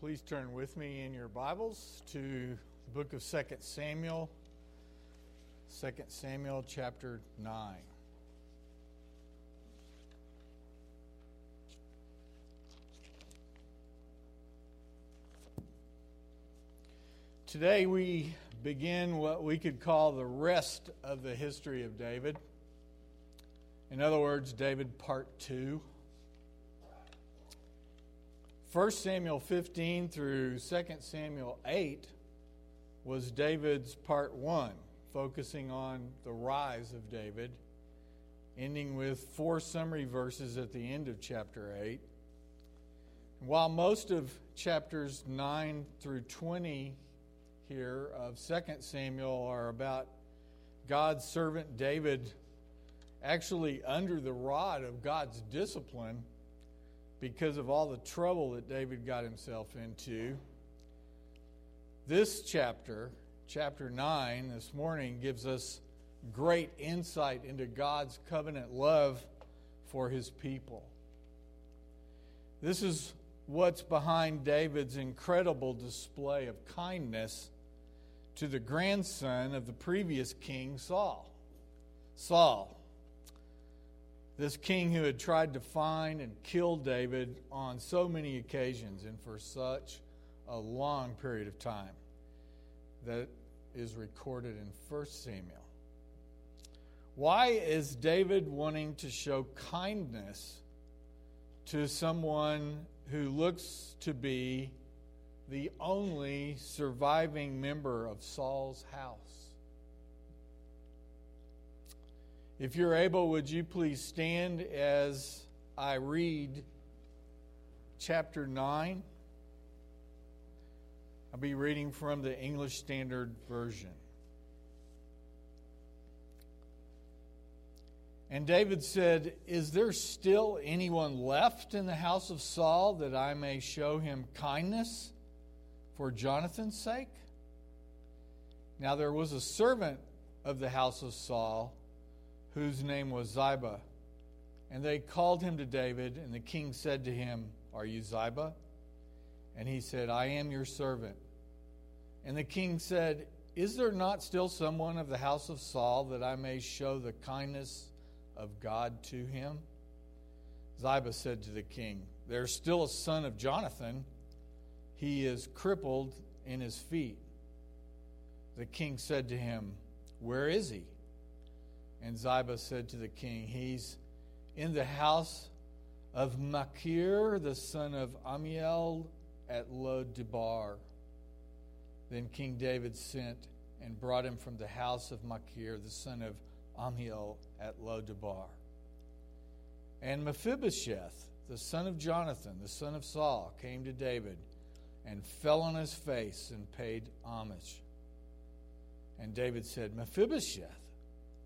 Please turn with me in your Bibles to the book of 2 Samuel, 2 Samuel chapter 9. Today we begin what we could call the rest of the history of David. In other words, David part 2. 1 Samuel 15 through 2 Samuel 8 was David's part 1, focusing on the rise of David, ending with four summary verses at the end of chapter 8. While most of chapters 9 through 20 here of 2 Samuel are about God's servant David actually under the rod of God's discipline because of all the trouble that David got himself into. This chapter, chapter 9, this morning, gives us great insight into God's covenant love for his people. This is what's behind David's incredible display of kindness to the grandson of the previous king, Saul. Saul, this king who had tried to find and kill David on so many occasions and for such a long period of time that is recorded in 1 Samuel. Why is David wanting to show kindness to someone who looks to be the only surviving member of Saul's house? If you're able, would you please stand as I read chapter 9? I'll be reading from the English Standard Version. And David said, Is there still anyone left in the house of Saul that I may show him kindness for Jonathan's sake? Now there was a servant of the house of Saul whose name was Ziba. And they called him to David, and the king said to him, Are you Ziba? And he said, I am your servant. And the king said, Is there not still someone of the house of Saul that I may show the kindness of God to him? Ziba said to the king, There's still a son of Jonathan. He is crippled in his feet. The king said to him, Where is he? And Ziba said to the king, He's in the house of Machir, the son of Ammiel at Lo-debar. Then King David sent and brought him from the house of Machir, the son of Ammiel at Lo-debar. And Mephibosheth, the son of Jonathan, the son of Saul, came to David and fell on his face and paid homage. And David said, Mephibosheth.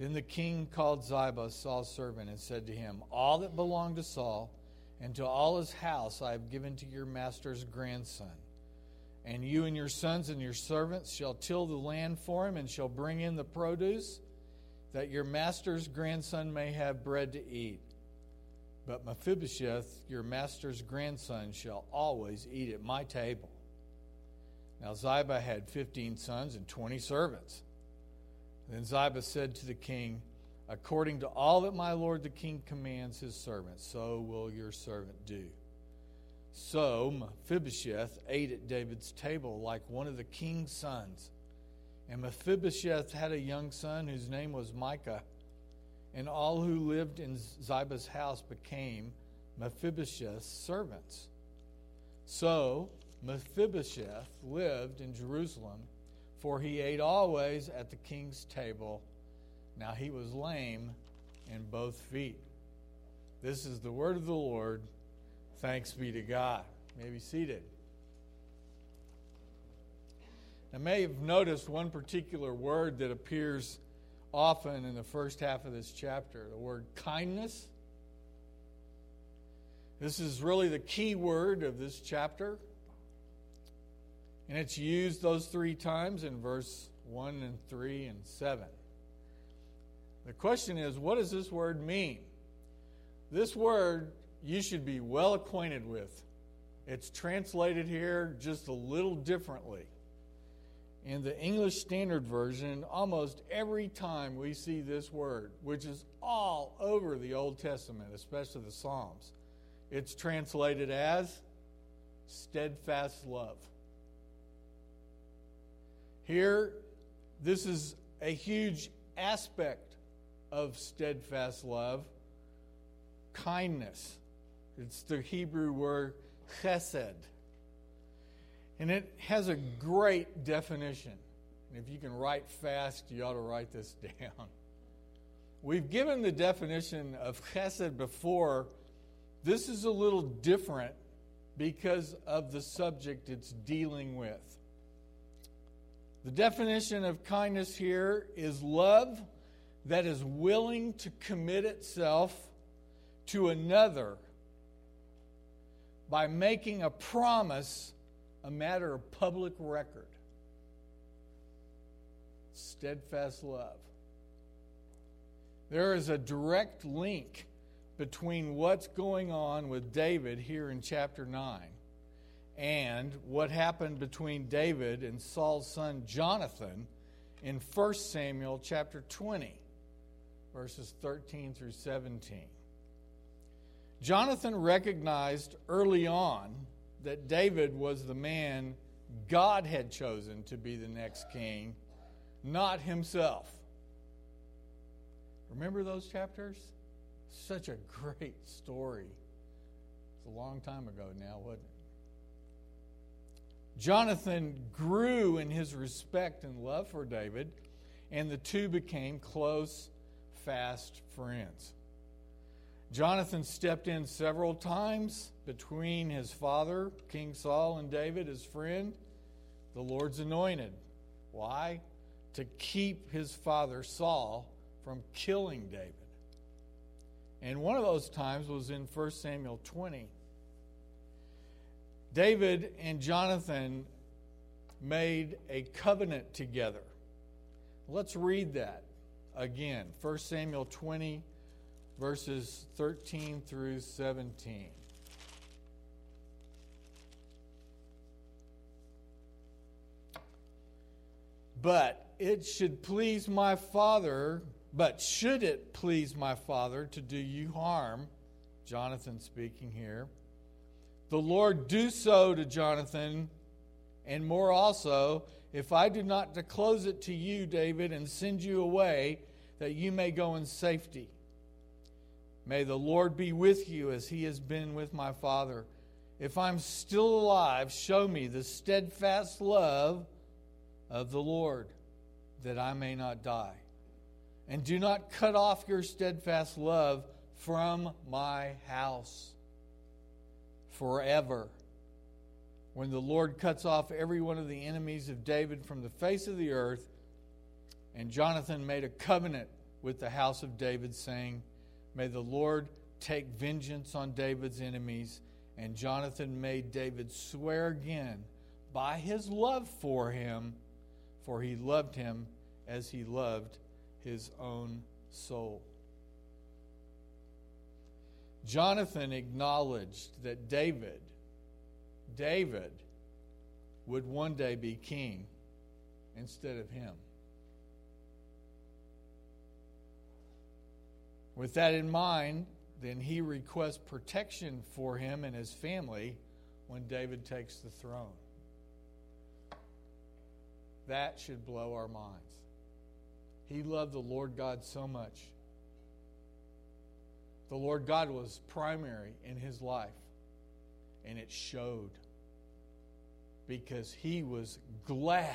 Then the king called Ziba, Saul's servant, and said to him, All that belonged to Saul and to all his house I have given to your master's grandson. And you and your sons and your servants shall till the land for him and shall bring in the produce, that your master's grandson may have bread to eat. But Mephibosheth, your master's grandson, shall always eat at my table. Now Ziba had fifteen sons and twenty servants. Then Ziba said to the king, According to all that my lord the king commands his servant, so will your servant do. So Mephibosheth ate at David's table like one of the king's sons. And Mephibosheth had a young son whose name was Mica. And all who lived in Ziba's house became Mephibosheth's servants. So Mephibosheth lived in Jerusalem for he ate always at the king's table. Now he was lame in both feet. This is the word of the Lord. Thanks be to God. You may be seated. I may have noticed one particular word that appears often in the first half of this chapter the word kindness. This is really the key word of this chapter. And it's used those three times in verse 1 and 3 and 7. The question is what does this word mean? This word you should be well acquainted with. It's translated here just a little differently. In the English Standard Version, almost every time we see this word, which is all over the Old Testament, especially the Psalms, it's translated as steadfast love. Here, this is a huge aspect of steadfast love kindness. It's the Hebrew word chesed. And it has a great definition. And if you can write fast, you ought to write this down. We've given the definition of chesed before. This is a little different because of the subject it's dealing with. The definition of kindness here is love that is willing to commit itself to another by making a promise a matter of public record. Steadfast love. There is a direct link between what's going on with David here in chapter 9 and what happened between David and Saul's son Jonathan in 1 Samuel chapter 20, verses 13 through 17. Jonathan recognized early on that David was the man God had chosen to be the next king, not himself. Remember those chapters? Such a great story. It's a long time ago now, wasn't it? Jonathan grew in his respect and love for David, and the two became close, fast friends. Jonathan stepped in several times between his father, King Saul, and David, his friend, the Lord's anointed. Why? To keep his father Saul from killing David. And one of those times was in 1 Samuel 20. David and Jonathan made a covenant together. Let's read that again. 1 Samuel 20 verses 13 through 17. But it should please my father, but should it please my father to do you harm, Jonathan speaking here, the Lord do so to Jonathan, and more also, if I do not disclose it to you, David, and send you away, that you may go in safety. May the Lord be with you as he has been with my father. If I'm still alive, show me the steadfast love of the Lord, that I may not die. And do not cut off your steadfast love from my house forever. When the Lord cuts off every one of the enemies of David from the face of the earth, and Jonathan made a covenant with the house of David, saying, May the Lord take vengeance on David's enemies. And Jonathan made David swear again by his love for him, for he loved him as he loved his own soul. Jonathan acknowledged that David, David, would one day be king instead of him. With that in mind, then he requests protection for him and his family when David takes the throne. That should blow our minds. He loved the Lord God so much. The Lord God was primary in his life, and it showed because he was glad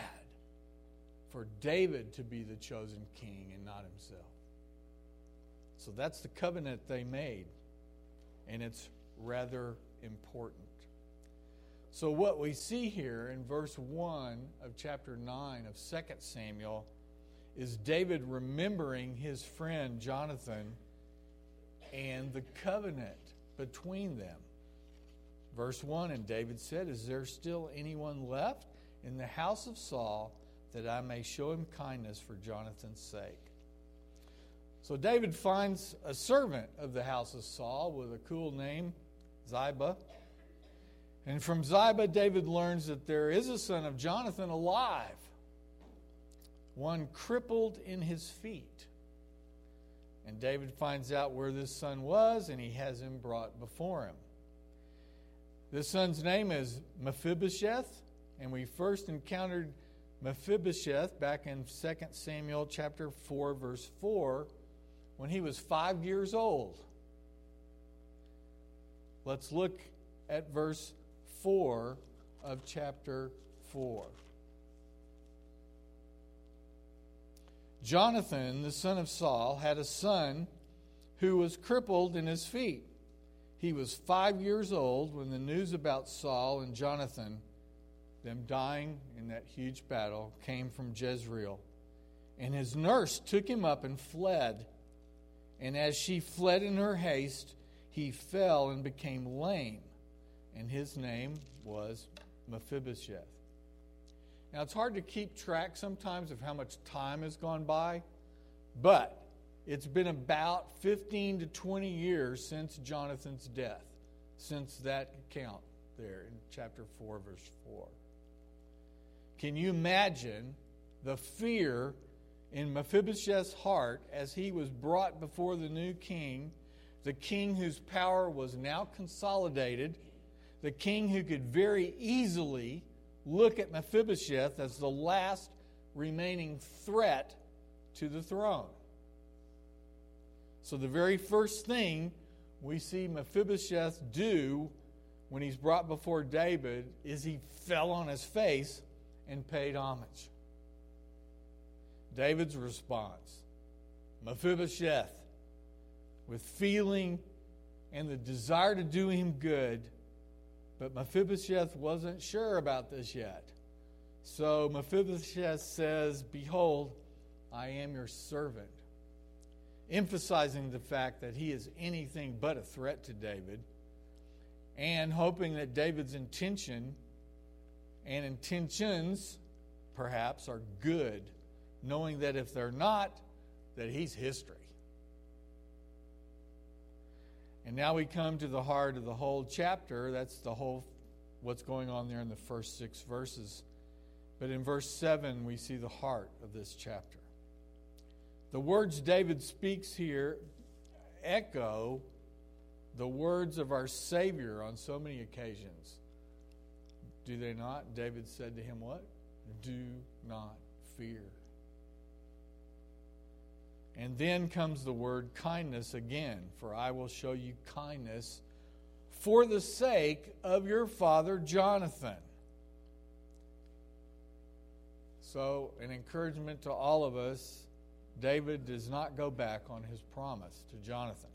for David to be the chosen king and not himself. So that's the covenant they made, and it's rather important. So, what we see here in verse 1 of chapter 9 of 2 Samuel is David remembering his friend Jonathan and the covenant between them. Verse 1 And David said, Is there still anyone left in the house of Saul that I may show him kindness for Jonathan's sake? So David finds a servant of the house of Saul with a cool name, Ziba. And from Ziba, David learns that there is a son of Jonathan alive, one crippled in his feet. And David finds out where this son was, and he has him brought before him. This son's name is Mephibosheth, and we first encountered Mephibosheth back in 2 Samuel chapter 4 verse 4 when he was 5 years old. Let's look at verse 4 of chapter 4. Jonathan, the son of Saul, had a son who was crippled in his feet. He was five years old when the news about Saul and Jonathan, them dying in that huge battle, came from Jezreel. And his nurse took him up and fled. And as she fled in her haste, he fell and became lame. And his name was Mephibosheth. Now, it's hard to keep track sometimes of how much time has gone by, but it's been about 15 to 20 years since Jonathan's death, since that account there in chapter 4, verse 4. Can you imagine the fear in Mephibosheth's heart as he was brought before the new king, the king whose power was now consolidated, the king who could very easily look at Mephibosheth as the last remaining threat to the throne? So, the very first thing we see Mephibosheth do when he's brought before David is he fell on his face and paid homage. David's response Mephibosheth, with feeling and the desire to do him good, but Mephibosheth wasn't sure about this yet. So Mephibosheth says, Behold, I am your servant emphasizing the fact that he is anything but a threat to David, and hoping that David's intention and intentions, perhaps, are good, knowing that if they're not, that he's history. And now we come to the heart of the whole chapter. That's the whole what's going on there in the first six verses. But in verse 7, we see the heart of this chapter. The words David speaks here echo the words of our Savior on so many occasions. Do they not? David said to him, What? Do not fear. And then comes the word kindness again, for I will show you kindness for the sake of your father Jonathan. So, an encouragement to all of us David does not go back on his promise to Jonathan,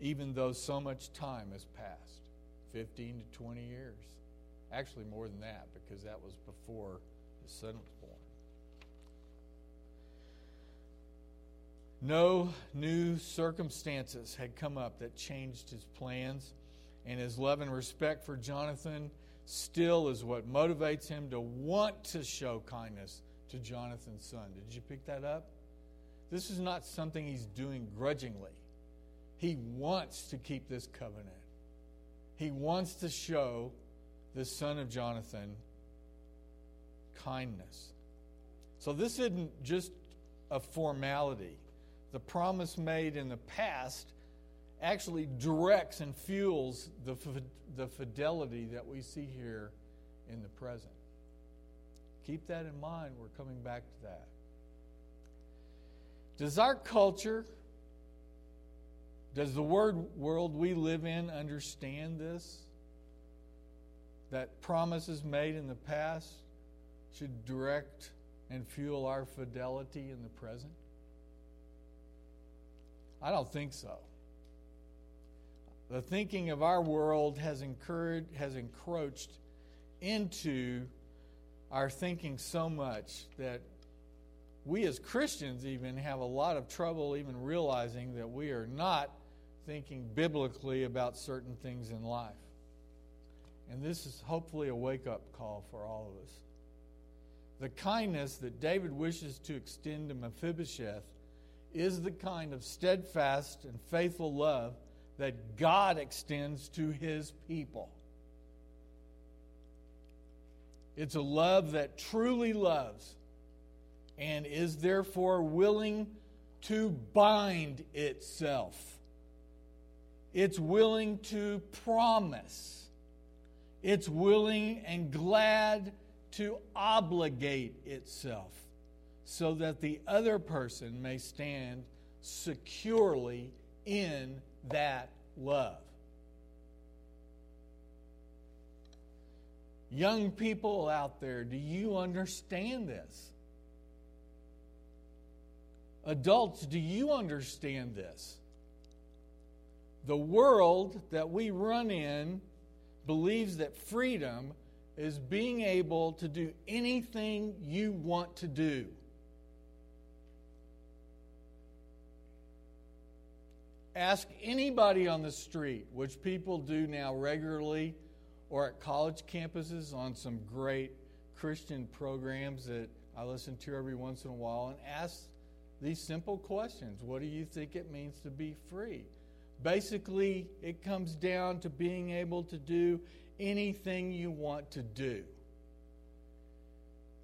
even though so much time has passed 15 to 20 years. Actually, more than that, because that was before his son was born. No new circumstances had come up that changed his plans, and his love and respect for Jonathan still is what motivates him to want to show kindness to Jonathan's son. Did you pick that up? This is not something he's doing grudgingly. He wants to keep this covenant. He wants to show the son of Jonathan kindness. So this isn't just a formality. The promise made in the past actually directs and fuels the, the fidelity that we see here in the present. Keep that in mind. We're coming back to that. Does our culture, does the word world we live in understand this? That promises made in the past should direct and fuel our fidelity in the present? I don't think so. The thinking of our world has, incurred, has encroached into our thinking so much that we as Christians even have a lot of trouble even realizing that we are not thinking biblically about certain things in life. And this is hopefully a wake up call for all of us. The kindness that David wishes to extend to Mephibosheth is the kind of steadfast and faithful love that God extends to his people. It's a love that truly loves and is therefore willing to bind itself. It's willing to promise. It's willing and glad to obligate itself so that the other person may stand securely in that love. Young people out there, do you understand this? Adults, do you understand this? The world that we run in believes that freedom is being able to do anything you want to do. Ask anybody on the street, which people do now regularly, or at college campuses on some great Christian programs that I listen to every once in a while, and ask these simple questions What do you think it means to be free? Basically, it comes down to being able to do anything you want to do.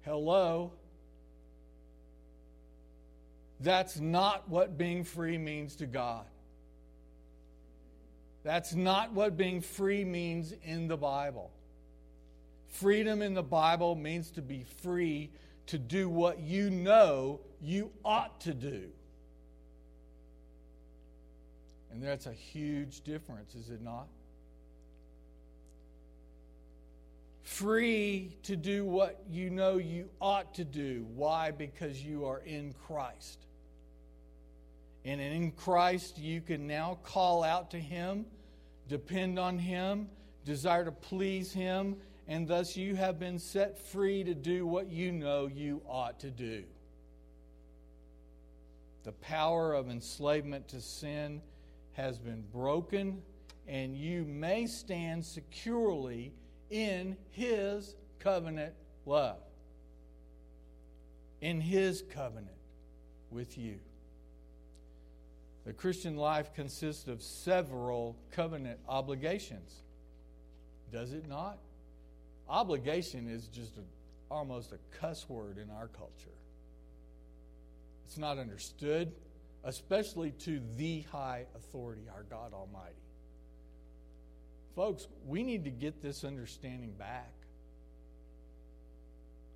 Hello? That's not what being free means to God. That's not what being free means in the Bible. Freedom in the Bible means to be free to do what you know you ought to do. And that's a huge difference, is it not? Free to do what you know you ought to do. Why? Because you are in Christ. And in Christ, you can now call out to Him, depend on Him, desire to please Him, and thus you have been set free to do what you know you ought to do. The power of enslavement to sin has been broken, and you may stand securely in His covenant love. In His covenant with you. The Christian life consists of several covenant obligations. Does it not? Obligation is just a, almost a cuss word in our culture. It's not understood, especially to the high authority, our God Almighty. Folks, we need to get this understanding back.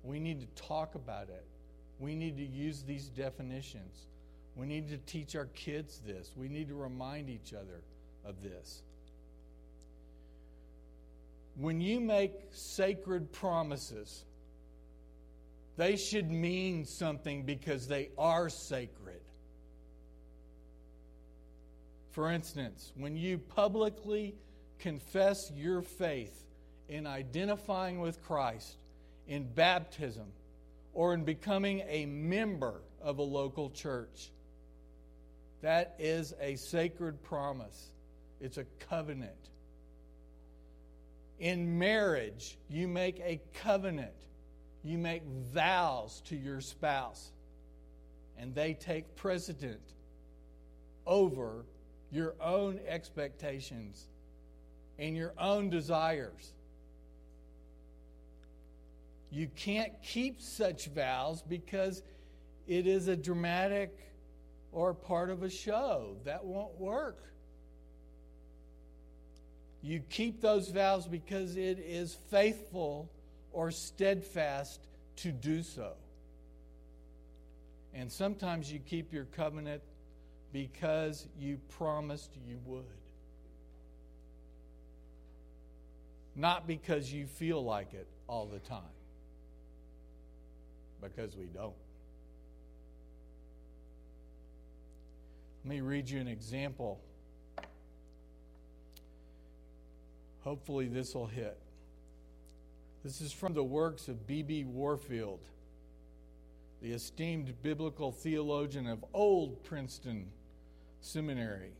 We need to talk about it. We need to use these definitions. We need to teach our kids this. We need to remind each other of this. When you make sacred promises, they should mean something because they are sacred. For instance, when you publicly confess your faith in identifying with Christ in baptism or in becoming a member of a local church, that is a sacred promise. It's a covenant. In marriage, you make a covenant. You make vows to your spouse, and they take precedent over your own expectations and your own desires. You can't keep such vows because it is a dramatic or part of a show. That won't work. You keep those vows because it is faithful or steadfast to do so. And sometimes you keep your covenant because you promised you would. Not because you feel like it all the time, because we don't. Let me read you an example Hopefully, this will hit. This is from the works of B.B. Warfield, the esteemed biblical theologian of Old Princeton Seminary,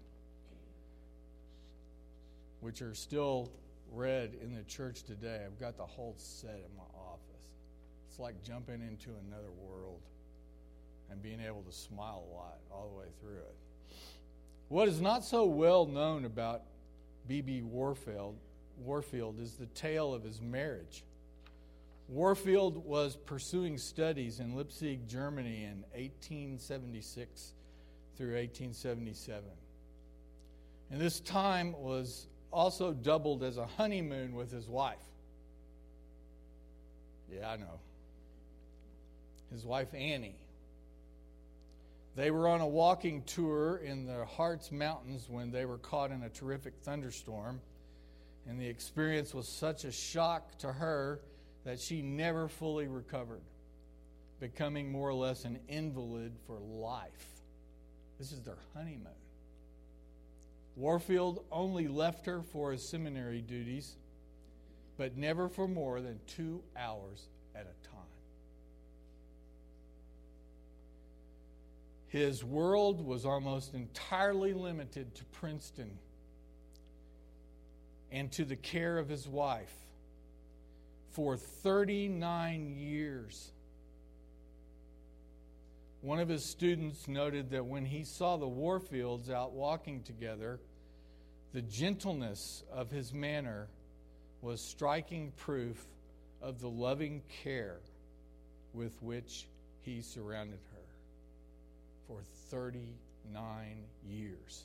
which are still read in the church today. I've got the whole set in my office. It's like jumping into another world and being able to smile a lot all the way through it. What is not so well known about B.B. Warfield, Warfield is the tale of his marriage. Warfield was pursuing studies in Leipzig, Germany in 1876 through 1877. And this time was also doubled as a honeymoon with his wife. Yeah, I know. His wife Annie. They were on a walking tour in the Harz Mountains when they were caught in a terrific thunderstorm. And the experience was such a shock to her that she never fully recovered, becoming more or less an invalid for life. This is their honeymoon. Warfield only left her for his seminary duties, but never for more than two hours at a time. His world was almost entirely limited to Princeton and to the care of his wife for 39 years. One of his students noted that when he saw the Warfields out walking together, the gentleness of his manner was striking proof of the loving care with which he surrounded her for 39 years.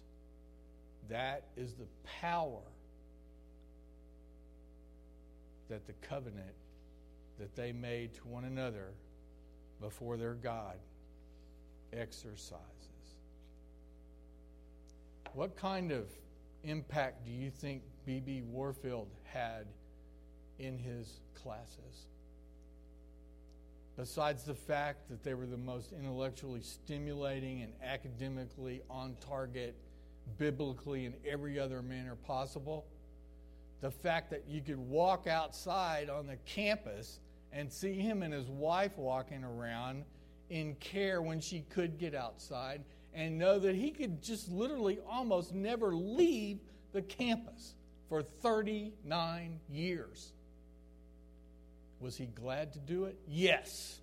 That is the power that the covenant that they made to one another before their God exercises. What kind of impact do you think B.B. Warfield had in his classes? Besides the fact that they were the most intellectually stimulating and academically on target, biblically, in every other manner possible, the fact that you could walk outside on the campus and see him and his wife walking around in care when she could get outside and know that he could just literally almost never leave the campus for 39 years. Was he glad to do it? Yes.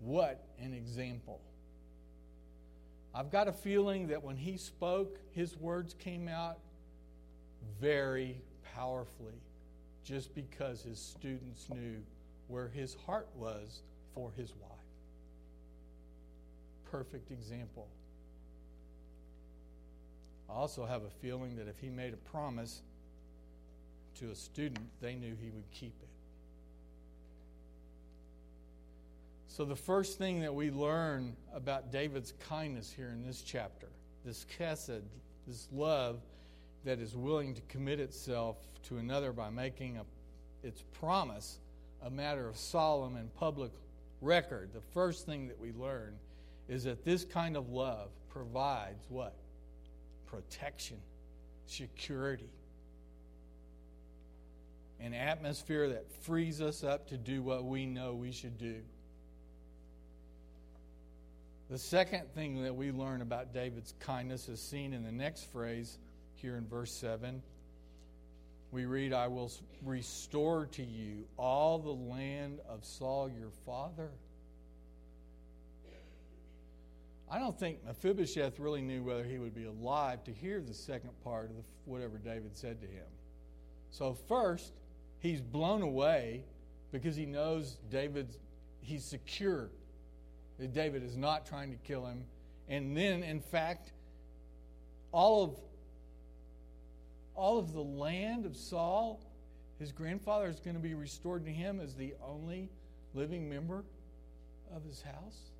What an example. I've got a feeling that when he spoke, his words came out very powerfully just because his students knew where his heart was for his wife. Perfect example. I also have a feeling that if he made a promise, to a student, they knew he would keep it. So, the first thing that we learn about David's kindness here in this chapter, this chesed, this love that is willing to commit itself to another by making a, its promise a matter of solemn and public record, the first thing that we learn is that this kind of love provides what? Protection, security an atmosphere that frees us up to do what we know we should do. The second thing that we learn about David's kindness is seen in the next phrase here in verse 7. We read, I will restore to you all the land of Saul your father. I don't think Mephibosheth really knew whether he would be alive to hear the second part of the, whatever David said to him. So, first, he's blown away because he knows David's he's secure that David is not trying to kill him. And then, in fact, all of all of the land of Saul, his grandfather is going to be restored to him as the only living member of his house.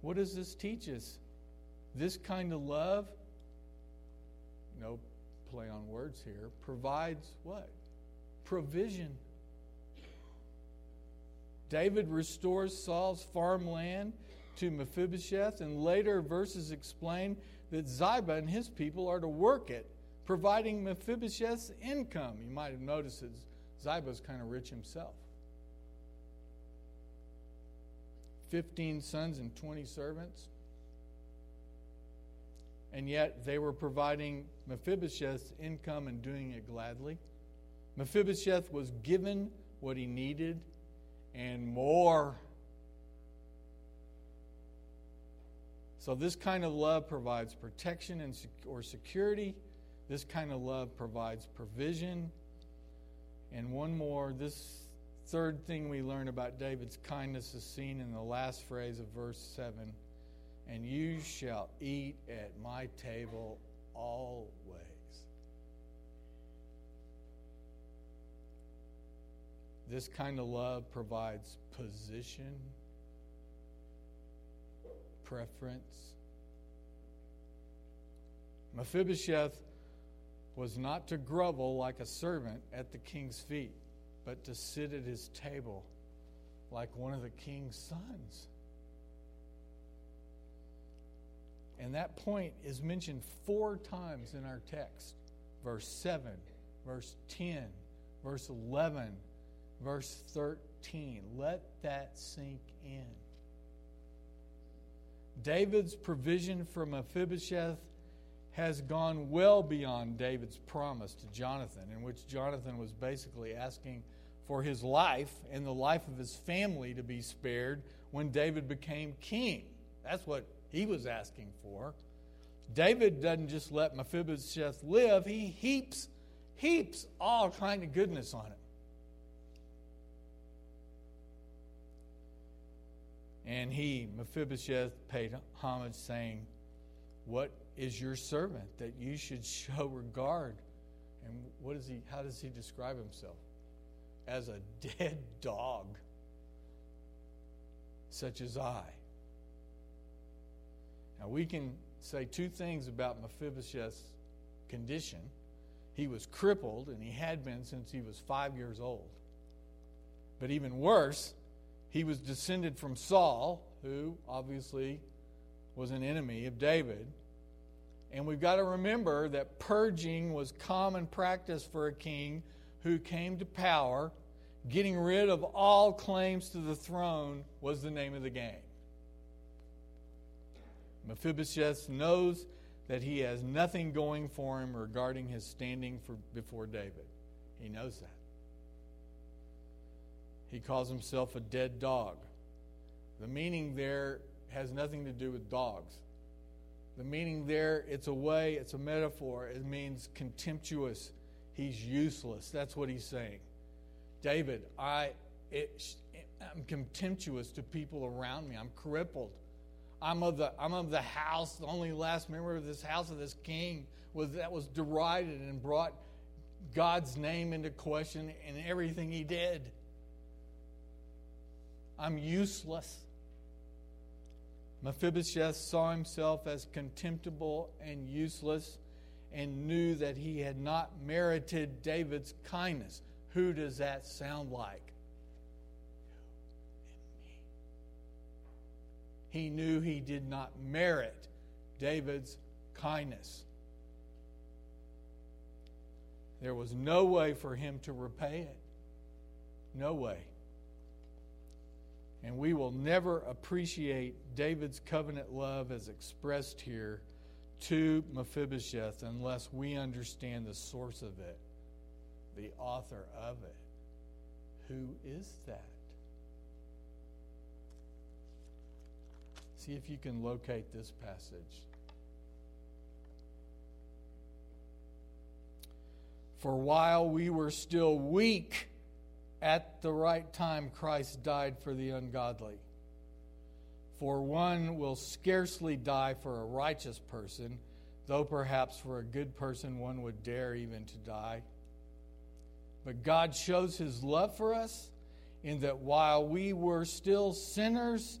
What does this teach us? This kind of love, no play on words here, provides what? Provision. David restores Saul's farmland to Mephibosheth, and later verses explain that Ziba and his people are to work it providing Mephibosheth's income. You might have noticed that Ziba's kind of rich himself. 15 sons and 20 servants. And yet they were providing Mephibosheth's income and doing it gladly. Mephibosheth was given what he needed and more. So, this kind of love provides protection and or security. This kind of love provides provision. And one more, this third thing we learn about David's kindness is seen in the last phrase of verse 7 and you shall eat at my table always. This kind of love provides position, preference. Mephibosheth was not to grovel like a servant at the king's feet, but to sit at his table like one of the king's sons. And that point is mentioned four times in our text verse 7, verse 10, verse 11, verse 13. Let that sink in. David's provision for Mephibosheth has gone well beyond David's promise to Jonathan, in which Jonathan was basically asking for his life and the life of his family to be spared when David became king. That's what he was asking for. David doesn't just let Mephibosheth live, he heaps, heaps all kind of goodness on him. And he, Mephibosheth, paid homage, saying, What is your servant that you should show regard? And what is he, how does he describe himself? As a dead dog, such as I. Now, we can say two things about Mephibosheth's condition. He was crippled, and he had been since he was five years old. But even worse, he was descended from Saul, who obviously was an enemy of David. And we've got to remember that purging was common practice for a king who came to power. Getting rid of all claims to the throne was the name of the game. Mephibosheth knows that he has nothing going for him regarding his standing for, before David. He knows that. He calls himself a dead dog. The meaning there has nothing to do with dogs. The meaning there, it's a way, it's a metaphor. It means contemptuous. He's useless. That's what he's saying. David, I, it, I'm contemptuous to people around me. I'm crippled. I'm of the I'm of the house, the only last member of this house of this king was that was derided and brought God's name into question in everything he did. I'm useless. Mephibosheth saw himself as contemptible and useless and knew that he had not merited David's kindness. Who does that sound like? He knew he did not merit David's kindness. There was no way for him to repay it. No way. And we will never appreciate David's covenant love as expressed here to Mephibosheth unless we understand the source of it, the author of it. Who is that? See if you can locate this passage. For while we were still weak, at the right time Christ died for the ungodly. For one will scarcely die for a righteous person, though perhaps for a good person one would dare even to die. But God shows his love for us in that while we were still sinners,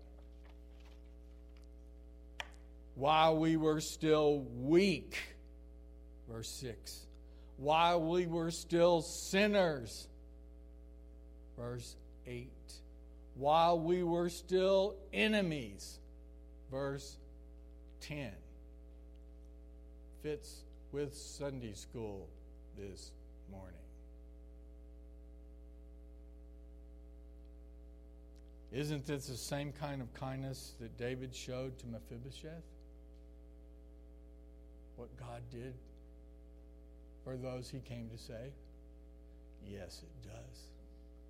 While we were still weak, verse 6. While we were still sinners, verse 8. While we were still enemies, verse 10. Fits with Sunday school this morning. Isn't this the same kind of kindness that David showed to Mephibosheth? What God did for those he came to save? Yes, it does.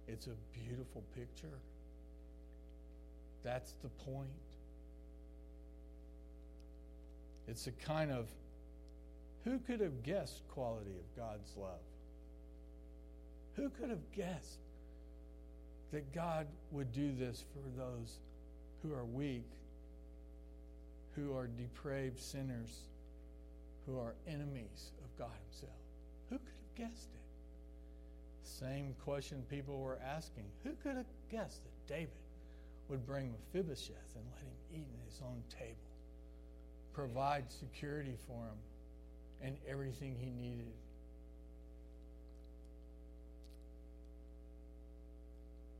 It's a beautiful picture. That's the point. It's a kind of who could have guessed quality of God's love? Who could have guessed that God would do this for those who are weak, who are depraved sinners, who are enemies of God Himself? Who could have guessed it? Same question people were asking. Who could have guessed that David would bring Mephibosheth and let him eat at his own table, provide security for him and everything he needed?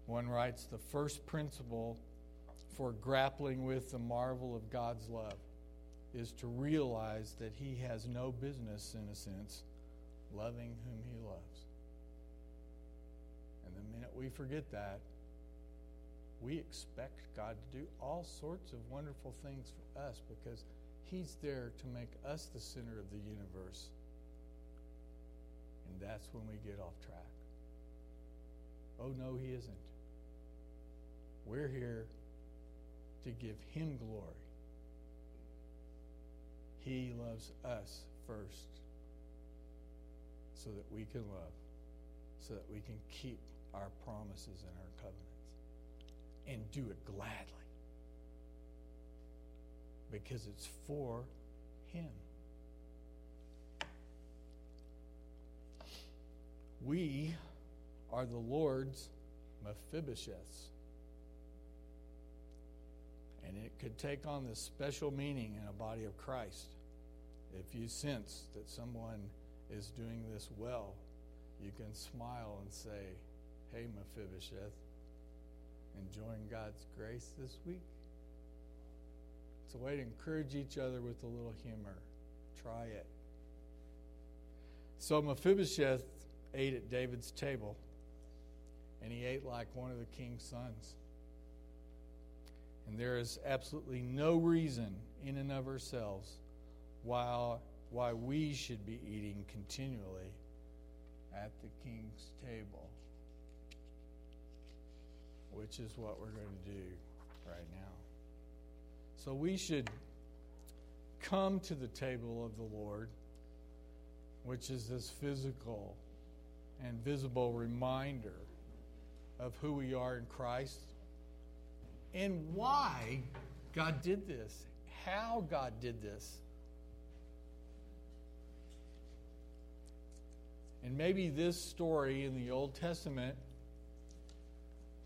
One writes the first principle for grappling with the marvel of God's love is to realize that he has no business, in a sense, loving whom he loves. And the minute we forget that, we expect God to do all sorts of wonderful things for us because He's there to make us the center of the universe. And that's when we get off track. Oh, no, He isn't. We're here to give Him glory. He loves us first so that we can love, so that we can keep our promises and our covenants and do it gladly because it's for Him. We are the Lord's Mephibosheths. And it could take on this special meaning in a body of Christ. If you sense that someone is doing this well, you can smile and say, Hey, Mephibosheth, enjoying God's grace this week? It's a way to encourage each other with a little humor. Try it. So Mephibosheth ate at David's table, and he ate like one of the king's sons. And there is absolutely no reason in and of ourselves why, why we should be eating continually at the king's table which is what we're going to do right now. So we should come to the table of the Lord, which is this physical and visible reminder of who we are in Christ and why God did this, how God did this. And maybe this story in the Old Testament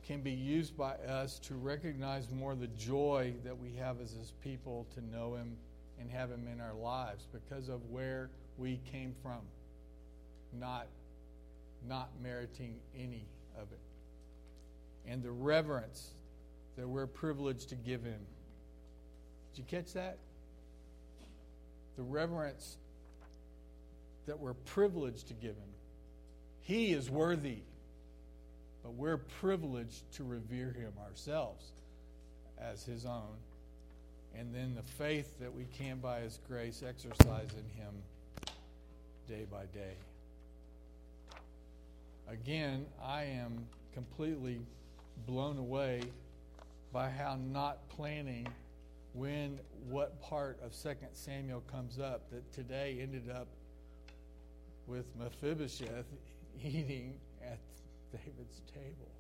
can be used by us to recognize more the joy that we have as his people to know him and have him in our lives because of where we came from not not meriting any of it and the reverence that we're privileged to give him did you catch that the reverence that we're privileged to give him he is worthy but we're privileged to revere him ourselves as his own. And then the faith that we can, by his grace, exercise in him day by day. Again, I am completely blown away by how not planning when what part of 2 Samuel comes up that today ended up with Mephibosheth eating at David's table.